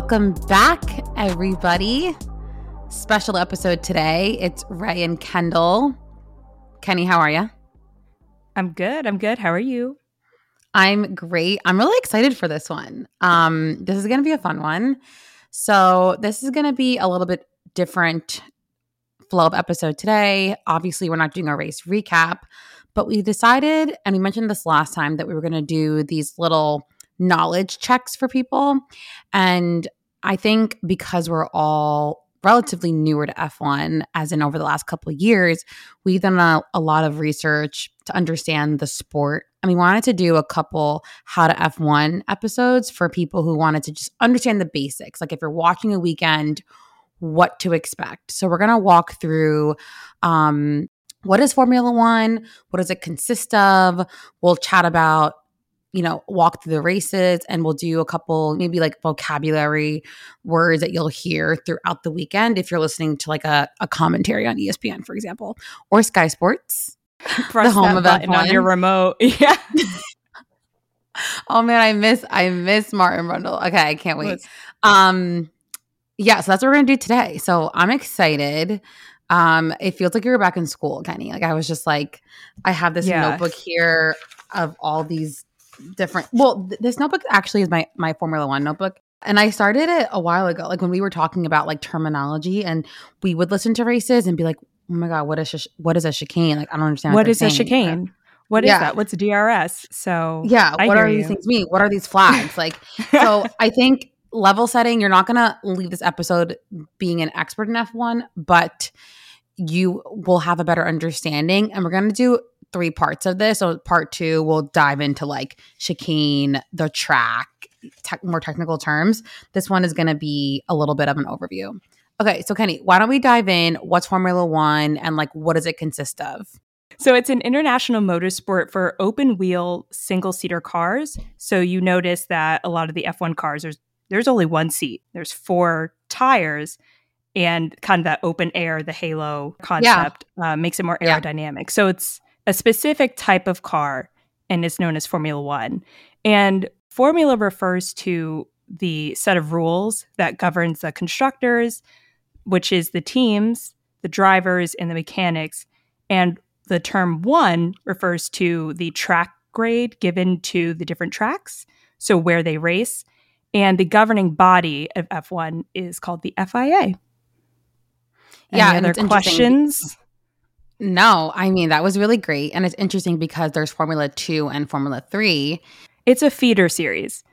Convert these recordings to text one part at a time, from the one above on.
Welcome back, everybody. Special episode today. It's Ray and Kendall. Kenny, how are you? I'm good. I'm good. How are you? I'm great. I'm really excited for this one. Um, this is going to be a fun one. So, this is going to be a little bit different flow of episode today. Obviously, we're not doing a race recap, but we decided, and we mentioned this last time, that we were going to do these little knowledge checks for people. And I think because we're all relatively newer to F1, as in over the last couple of years, we've done a, a, lot of research to understand the sport. And we wanted to do a couple how to F1 episodes for people who wanted to just understand the basics. Like if you're watching a weekend, what to expect. So we're going to walk through um, what is Formula One? What does it consist of? We'll chat about you know, walk through the races and we'll do a couple, maybe like vocabulary words that you'll hear throughout the weekend if you're listening to like a, a commentary on ESPN, for example, or Sky Sports. Press the home of button on your remote. Yeah. oh man, I miss I miss Martin Brundle. Okay, I can't wait. Um yeah, so that's what we're gonna do today. So I'm excited. Um, it feels like you're back in school, Kenny. Like I was just like, I have this yeah. notebook here of all these different. Well, th- this notebook actually is my my Formula One notebook. And I started it a while ago, like when we were talking about like terminology, and we would listen to races and be like, "Oh my god, what is sh- what is a chicane? Like I don't understand what, what is saying. a chicane." What is yeah. that? What's a DRS? So yeah, I what are you. these things mean? What are these flags? like, so I think level setting. You're not gonna leave this episode being an expert in F1, but you will have a better understanding. And we're gonna do three parts of this. So part two, we'll dive into like chicane, the track, te- more technical terms. This one is going to be a little bit of an overview. Okay, so Kenny, why don't we dive in? What's Formula One and like what does it consist of? So it's an international motorsport for open wheel single seater cars. So you notice that a lot of the F1 cars there's there's only one seat. There's four tires and kind of that open air, the halo concept yeah. uh, makes it more aerodynamic. Yeah. So it's a specific type of car and is known as Formula One. And formula refers to the set of rules that governs the constructors, which is the teams, the drivers, and the mechanics. And the term one refers to the track grade given to the different tracks, so where they race. And the governing body of F1 is called the FIA. Yeah, Any other questions? No, I mean, that was really great. And it's interesting because there's Formula 2 and Formula 3. It's a feeder series.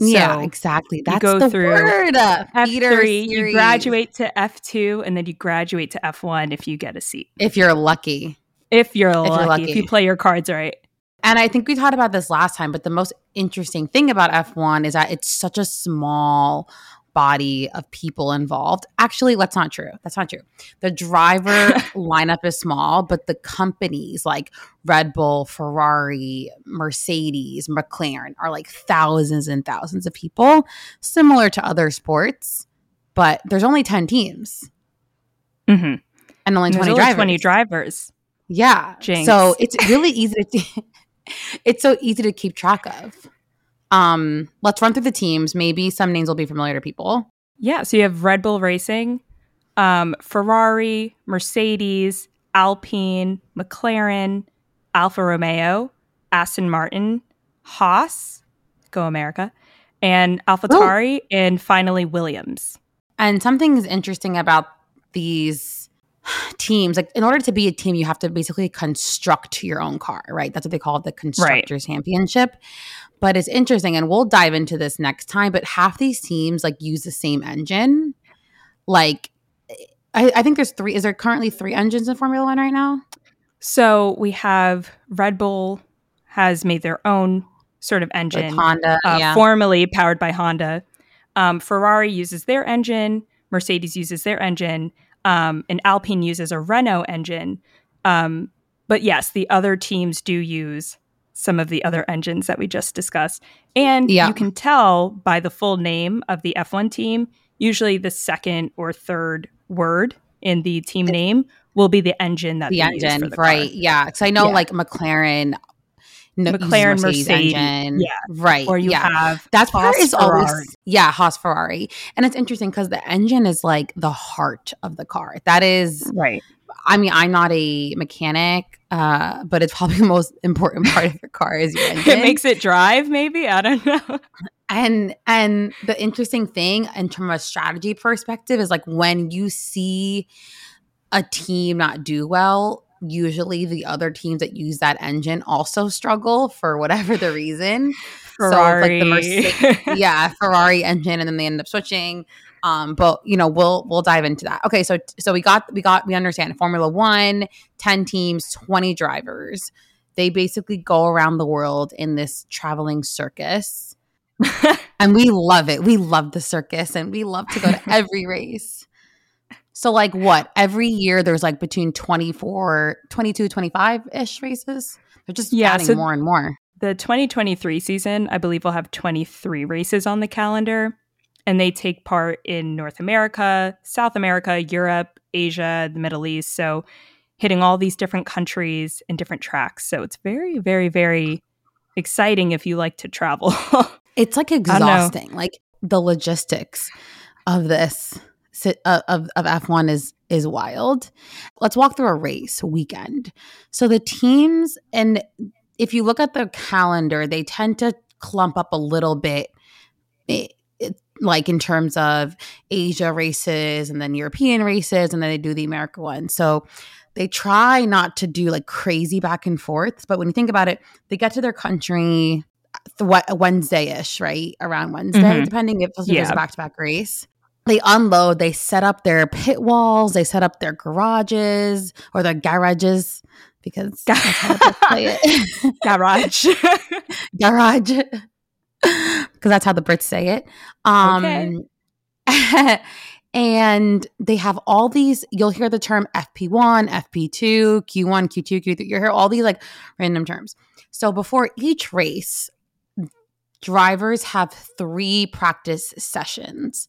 So yeah, exactly. That's you go the through word. Uh, F3, you graduate to F2, and then you graduate to F1 if you get a seat. If you're lucky. If you're, if lucky, you're lucky. If you play your cards right. And I think we talked about this last time, but the most interesting thing about F1 is that it's such a small body of people involved. Actually, that's not true. That's not true. The driver lineup is small, but the companies like Red Bull, Ferrari, Mercedes, McLaren are like thousands and thousands of people, similar to other sports, but there's only 10 teams. Mm-hmm. And only 20 drivers. 20 drivers. Yeah. Jinx. So it's really easy to it's so easy to keep track of. Um, let's run through the teams. Maybe some names will be familiar to people. Yeah. So you have Red Bull Racing, um, Ferrari, Mercedes, Alpine, McLaren, Alfa Romeo, Aston Martin, Haas, Go America, and AlphaTauri, and finally Williams. And something is interesting about these teams like in order to be a team you have to basically construct your own car right? That's what they call it the constructors right. championship. But it's interesting and we'll dive into this next time but half these teams like use the same engine. Like I, I think there's three is there currently three engines in formula one right now? So we have red bull has made their own sort of engine With honda uh, yeah. formerly powered by honda. Um, ferrari uses their engine. Mercedes uses their engine um, and Alpine uses a Renault engine. Um, but yes, the other teams do use some of the other engines that we just discussed. And yeah. you can tell by the full name of the F1 team, usually the second or third word in the team name will be the engine that the engine, right? Car. Yeah. Because I know yeah. like McLaren no, McLaren, Mercedes, Mercedes, engine. yeah. Right. Or you yeah. have That's part is always yeah, Haas Ferrari. And it's interesting because the engine is like the heart of the car. That is right. I mean, I'm not a mechanic, uh, but it's probably the most important part of the car is your engine. It makes it drive, maybe. I don't know. and and the interesting thing in terms of a strategy perspective is like when you see a team not do well usually the other teams that use that engine also struggle for whatever the reason Ferrari. so like the Merce- yeah ferrari engine and then they end up switching um but you know we'll we'll dive into that okay so so we got we got we understand formula one 10 teams 20 drivers they basically go around the world in this traveling circus and we love it. We love the circus and we love to go to every race. So like what? Every year there's like between 24, 22, 25-ish races. They're just Yeah, adding so- more and more. the 2023 season, I believe, will have 23 races on the calendar, and they take part in North America, South America, Europe, Asia, the Middle East. So, hitting all these different countries and different tracks. So, it's very, very, very exciting if you like to travel. It's like exhausting. Like the logistics of this Uh, of of F1 is is wild. Let's walk through a race weekend. So the teams and if you look at the calendar, they tend to clump up a little bit it, it, like in terms of Asia races and then European races and then they do the America one. So they try not to do like crazy back and forth, but when you think about it, they get to their country uh, th- Wednesday-ish, right? Around Wednesday, Mhm. depending if if there's a back-to-back race. They unload, they set up their pit walls, they set up their garages or their garages because that's how the Brits say it. Garage. garage because that's how the Brits say it. Um and they have all these you'll hear the term FP1, FP2, Q1, Q2, Q3. You'll hear all these like random terms. So before each race, drivers have three practice sessions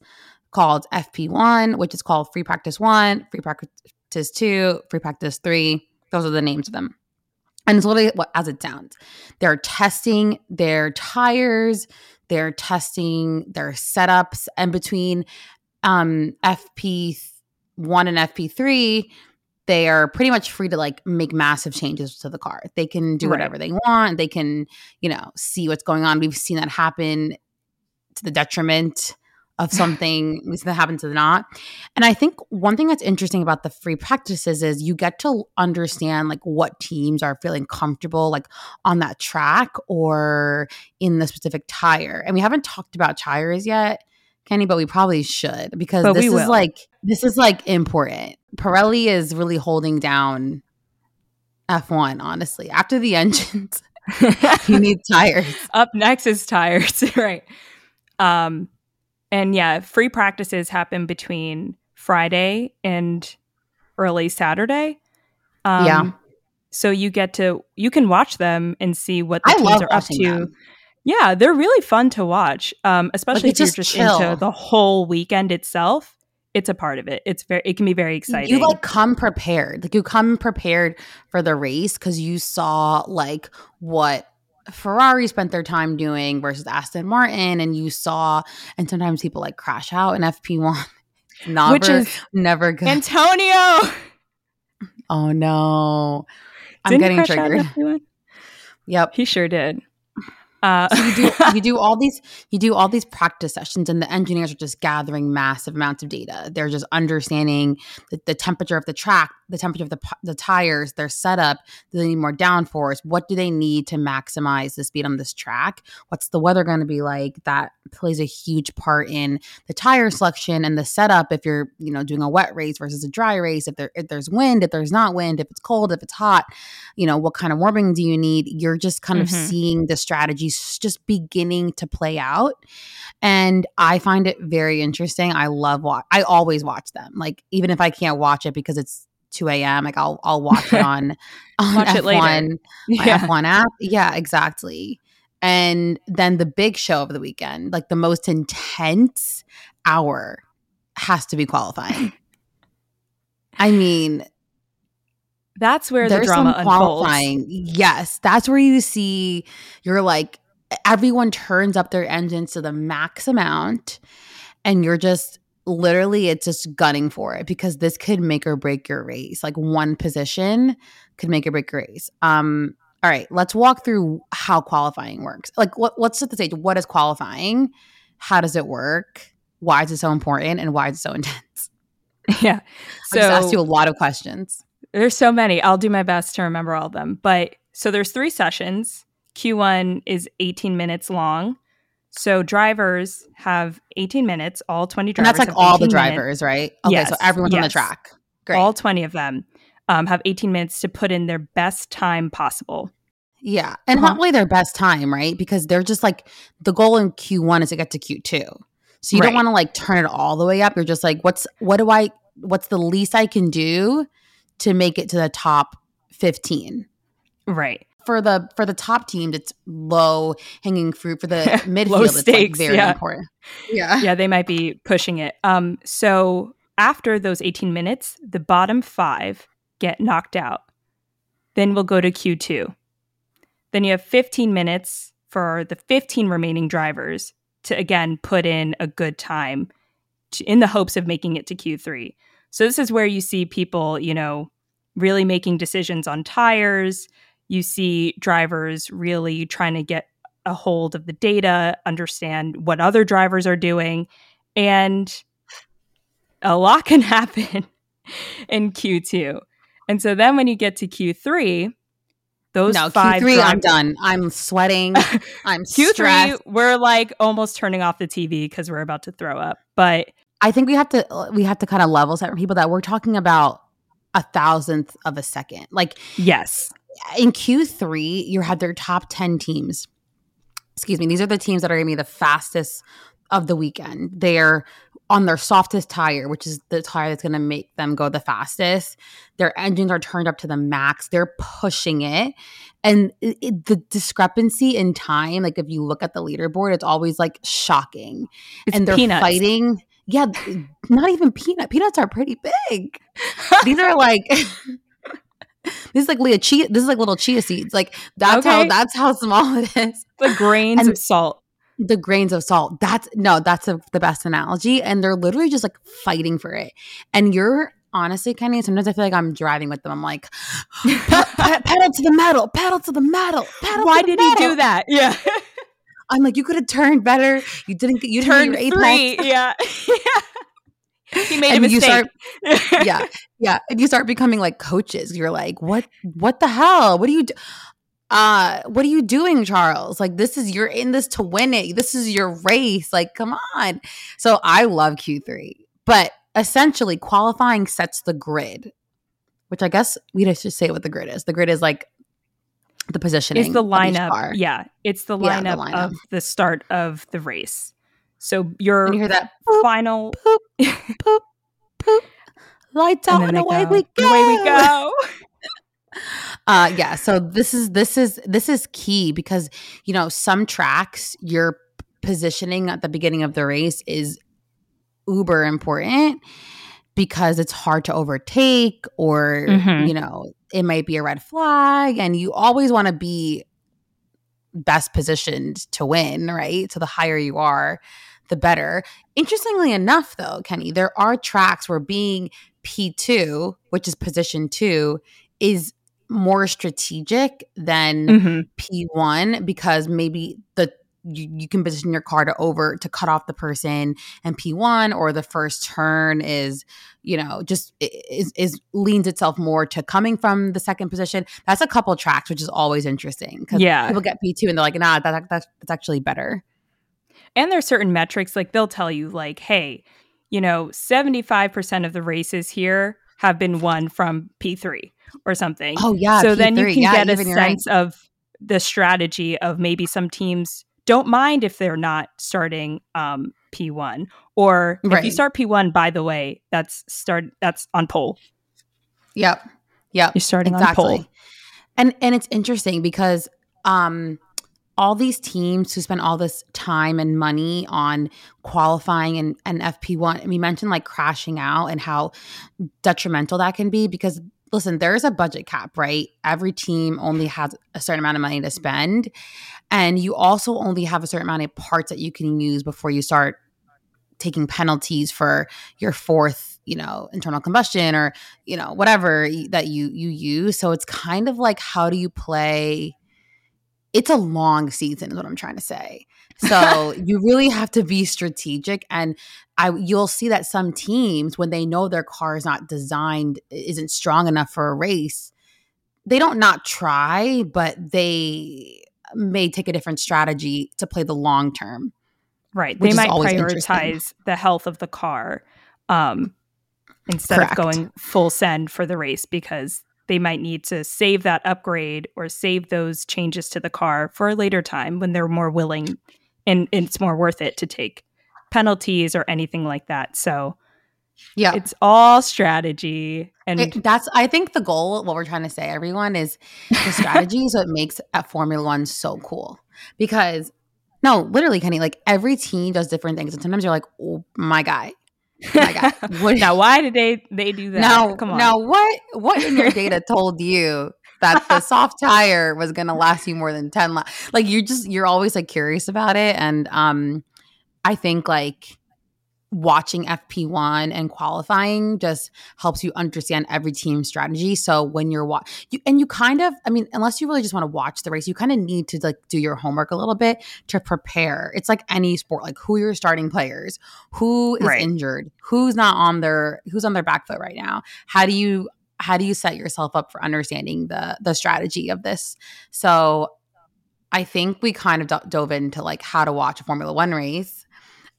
called FP1, which is called free practice 1, free practice 2, free practice 3. Those are the names of them. And it's literally what as it sounds. They're testing their tires, they're testing their setups, and between um, FP1 and FP3, they are pretty much free to like make massive changes to the car. They can do Right. whatever they want. They can, you know, see what's going on. We've seen that happen to the detriment of something. That happen to the not. And I think one thing that's interesting about the free practices is you get to understand like what teams are feeling comfortable like on that track or in the specific tire. And we haven't talked about tires yet, Kenny, but we probably should because But this is will. like this is like important. Pirelli is really holding down F1, honestly. After the engines, you need tires. Up next is tires, right? Um, and yeah, free practices happen between Friday and early Saturday. Um, Yeah. So you get to you can watch them and see what the I teams are up to. them. Yeah, they're really fun to watch, um, especially it's if you're just just chill. into the whole weekend itself. It's a part of it. It's very. It can be very exciting. You like come prepared. Like you come prepared for the race because you saw like what Ferrari spent their time doing versus Aston Martin, and you saw, and sometimes people like crash out in FP1. Never, which is never good. Antonio. oh no, I'm Didn't getting crash out in triggered. F1? Yep. He sure did. Uh, So you do you do all these you do all these practice sessions and the engineers are just gathering massive amounts of data. They're just understanding the, the temperature of the track the temperature of the, the tires their setup. Do they need more downforce? What do they need to maximize the speed on this track? What's the weather going to be like? That plays a huge part in the tire selection and the setup if you're you know doing a wet race versus a dry race. If there if there's wind if there's not wind if it's cold if it's hot you know what kind of warming do you need? You're just kind of Mhm. seeing the just beginning to play out and i find it very interesting i love watch i always watch them like even if i can't watch it because it's 2 a.m like i'll i'll watch it on on Watch f1 it later. my yeah. f1 app yeah exactly and then the big show of the weekend like the most intense hour has to be qualifying i mean That's where the drama some unfolds. qualifying. Yes, that's where you see you're like everyone turns up their engines to the max amount, and you're just literally it's just gunning for it because this could make or break your race. Like one position could make or break your race. Um, all right, let's walk through how qualifying works. Like, what, let's set the stage. What is qualifying? How does it work? Why is it so important? And why is it so intense? Yeah. So, I just asked you a lot of questions. There's so many. I'll do my best to remember all of them. But so there's three sessions. Q1 is 18 minutes long. So drivers have 18 minutes, all 20 drivers. And that's like all the drivers, minutes. right? Okay, yes, so everyone's yes. on the track. Great. All 20 of them um, have 18 minutes to put in their best time possible. Yeah. And uh-huh. not their best time, right? Because they're just like the goal in Q1 is to get to Q2. So you right. don't want to like turn it all the way up. You're just like, what's what do I what's the least I can do to make it to the top 15? Right for the for the top teams, it's low hanging fruit. For the midfield, it's like very yeah. important. Yeah, yeah, they might be pushing it. Um, so after those 18 minutes, the bottom five get knocked out. Then we'll go to Q2. Then you have 15 minutes for the 15 remaining drivers to again put in a good time to, in the hopes of making it to Q3. So this is where you see people, you know, really making decisions on tires, you see drivers really trying to get a hold of the data, understand what other drivers are doing, and a lot can happen in Q2. And so then when you get to Q3, those no, five Q3 drivers, I'm done. I'm sweating. I'm Q3 stressed. we're like almost turning off the TV because we're about to throw up. But I think we have to uh, we have to kind of level set for people that we're talking about a thousandth of a second. Like yes in Q3, you had their top 10 teams. Excuse me. These are the teams that are going to be the fastest of the weekend. They're on their softest tire, which is the tire that's going to make them go the fastest. Their engines are turned up to the max. They're pushing it. And it, it, the discrepancy in time, like if you look at the leaderboard, it's always like shocking. It's and they're peanuts. fighting. Yeah, not even peanut. Peanuts are pretty big. These are like this is like Leah chia. This is like little chia seeds. Like that's okay. how that's how small it is. The grains and of salt. The grains of salt. That's no, that's a, the best analogy. And they're literally just like fighting for it. And you're honestly, Kenny, sometimes I feel like I'm driving with them. I'm like, pedal to the metal, pedal to the metal, pedal. Why did metal. he do that? Yeah. I'm like, you could have turned better. You didn't. You didn't turn three. Yeah. yeah. he made and a mistake. You start, yeah, yeah. And you start becoming like coaches. You're like, what? What the hell? What are you? Do- uh, what are you doing, Charles? Like, this is you're in this to win it. This is your race. Like, come on. So I love Q3, but essentially, qualifying sets the grid, which I guess we just say what the grid is. The grid is like the positioning. It's the lineup. Yeah, it's the lineup, yeah, the lineup, of the start of the race. So your you hear that poop, final poop, poop, poop, lights out and, and away go. we go. Away we go. uh yeah, so this is this is this is key because you know some tracks your positioning at the beginning of the race is uber important because it's hard to overtake or mm-hmm. you know it might be a red flag and you always want to be best positioned to win right so the higher you are the better. Interestingly enough, though, Kenny, there are tracks where being P2, which is position two, is more strategic than mm-hmm. P1 because maybe the you, you, can position your car to over to cut off the person and P1 or the first turn is you know just is, is leans itself more to coming from the second position that's a couple tracks which is always interesting because yeah people get P2 and they're like nah that, that, that's actually better and there's certain metrics like they'll tell you like, hey, you know, 75% of the races here have been won from P3 or something. Oh yeah. So P3. then you can yeah, get a sense right. of the strategy of maybe some teams don't mind if they're not starting um, P1 or right. if you start P1 by the way that's start that's on pole. Yep. Yep. You're starting exactly. on pole. And and it's interesting because um all these teams who spend all this time and money on qualifying and, and FP1, we mentioned like crashing out and how detrimental that can be because listen, there's a budget cap, right? Every team only has a certain amount of money to spend. And you also only have a certain amount of parts that you can use before you start taking penalties for your fourth, you know, internal combustion or, you know, whatever that you you use. So it's kind of like how do you play it's a long season is what I'm trying to say. So you really have to be strategic and I you'll see that some teams when they know their car is not designed isn't strong enough for a race, they don't not try, but they may take a different strategy to play the long term. Right. They might prioritize the health of the car um, instead Correct. of going full send for the race because they might need to save that upgrade or save those changes to the car for a later time when they're more willing and it's more worth it to take penalties or anything like that. So yeah, it's all strategy. And it, that's, I think the goal, what we're trying to say, everyone, is the strategy is what makes at Formula One so cool. Because, no, literally, Kenny, like every team does different things. And sometimes you're like, oh my guy, my God. Now, why did they they do that? Now, Come on. Now, what what in your data told you that the soft tire was going to last you more than ten laps? Like you're just you're always like curious about it, and um, I think like watching FP1 and qualifying just helps you understand every team's strategy. So when you're watch you and you kind of, I mean, unless you really just want to watch the race, you kind of need to like do your homework a little bit to prepare. It's like any sport, like who your starting players, who is right. injured, who's not on their who's on their back foot right now. How do you how do you set yourself up for understanding the the strategy of this? So I think we kind of do- dove into like how to watch a Formula 1 race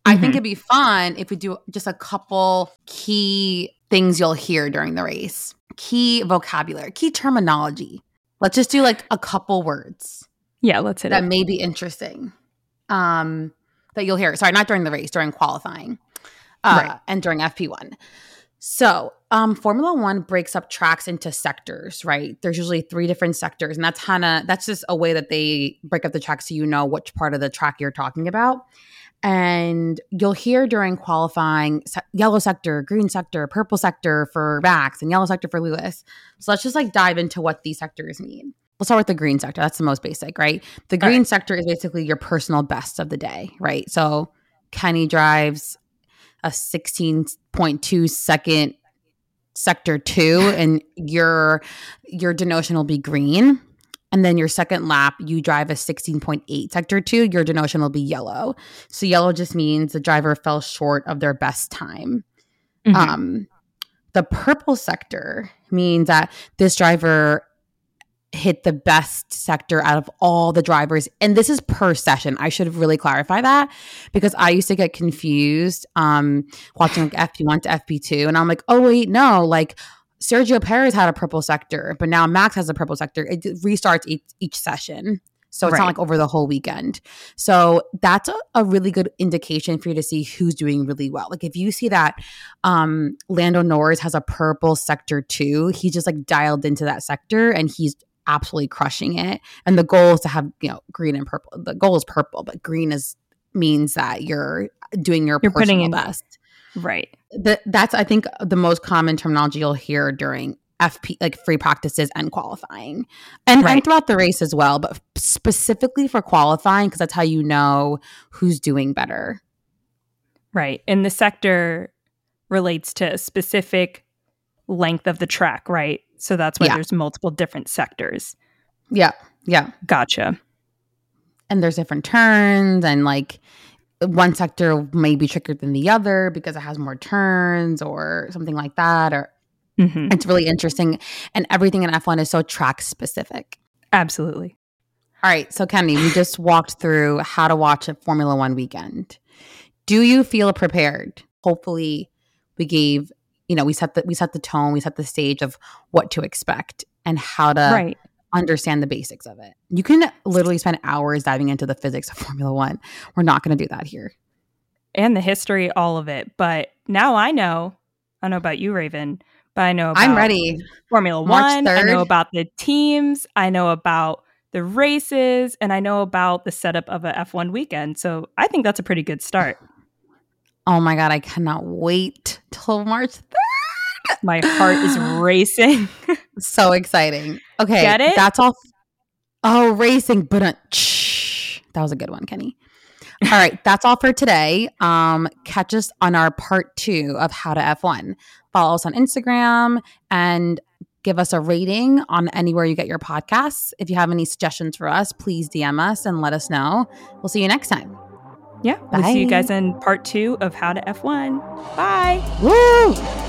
I think mm-hmm. it'd be fun if we do just a couple key things you'll hear during the race, key vocabulary, key terminology. Let's just do like a couple words. Yeah, let's hit that it. may be interesting. Um, that you'll hear. Sorry, not during the race, during qualifying, uh, right. and during FP one. So, um, Formula One breaks up tracks into sectors, right? There's usually three different sectors, and that's kind of that's just a way that they break up the track so you know which part of the track you're talking about. And you'll hear during qualifying yellow sector, green sector, purple sector for Max, and yellow sector for Lewis. So let's just like dive into what these sectors mean. Let's start with the green sector. That's the most basic, right? The green right. sector is basically your personal best of the day, right? So Kenny drives a 16.2 second sector two, and your your denotion will be green. And then your second lap, you drive a 16.8 sector two, your denotion will be yellow. So yellow just means the driver fell short of their best time. Mm-hmm. Um, the purple sector means that this driver hit the best sector out of all the drivers. And this is per session. I should really clarify that because I used to get confused um, watching like FP1 to FP2. And I'm like, oh, wait, no, like Sergio Perez had a purple sector, but now Max has a purple sector. It restarts each, each session. So it's right. not like over the whole weekend. So that's a, a, really good indication for you to see who's doing really well. Like if you see that um, Lando Norris has a purple sector too, he's just like dialed into that sector and he's absolutely crushing it. And the goal is to have, you know, green and purple. The goal is purple, but green is means that you're doing your you're personal in, best. Right. The, that's I think the most common terminology you'll hear during FP like free practices and qualifying, and, right. and throughout the race as well. But specifically for qualifying, because that's how you know who's doing better. Right, and the sector relates to a specific length of the track, right? So that's why yeah. there's multiple different sectors. Yeah, yeah, gotcha. And there's different turns and like one sector may be trickier than the other because it has more turns or something like that or mm-hmm. it's really interesting and everything in f1 is so track specific. Absolutely. All right so kenny we just walked through how to watch a formula one weekend. Do you feel prepared? Hopefully we gave you know we set the we set the tone we set the stage of what to expect and how to right understand the basics of it. You can literally spend hours diving into the physics of Formula One. We're not going to do that here. And the history, all of it. But now I know, I don't know about you, Raven, but I know I'm ready. Formula March One. 3rd. I know about the teams. I know about the races, and I know about the setup of a F1 weekend. So I think that's a pretty good start. Oh my God, I cannot wait till March 3rd. My heart is racing. So exciting. Okay. Get it? That's all. Oh, racing. But that was a good one, Kenny. All right. That's all for today. Um, catch us on our part two of How to F1. Follow us on Instagram and give us a rating on anywhere you get your podcasts. If you have any suggestions for us, please DM us and let us know. We'll see you next time. Yeah. We'll see you guys in part two of How to F1. Bye. Woo!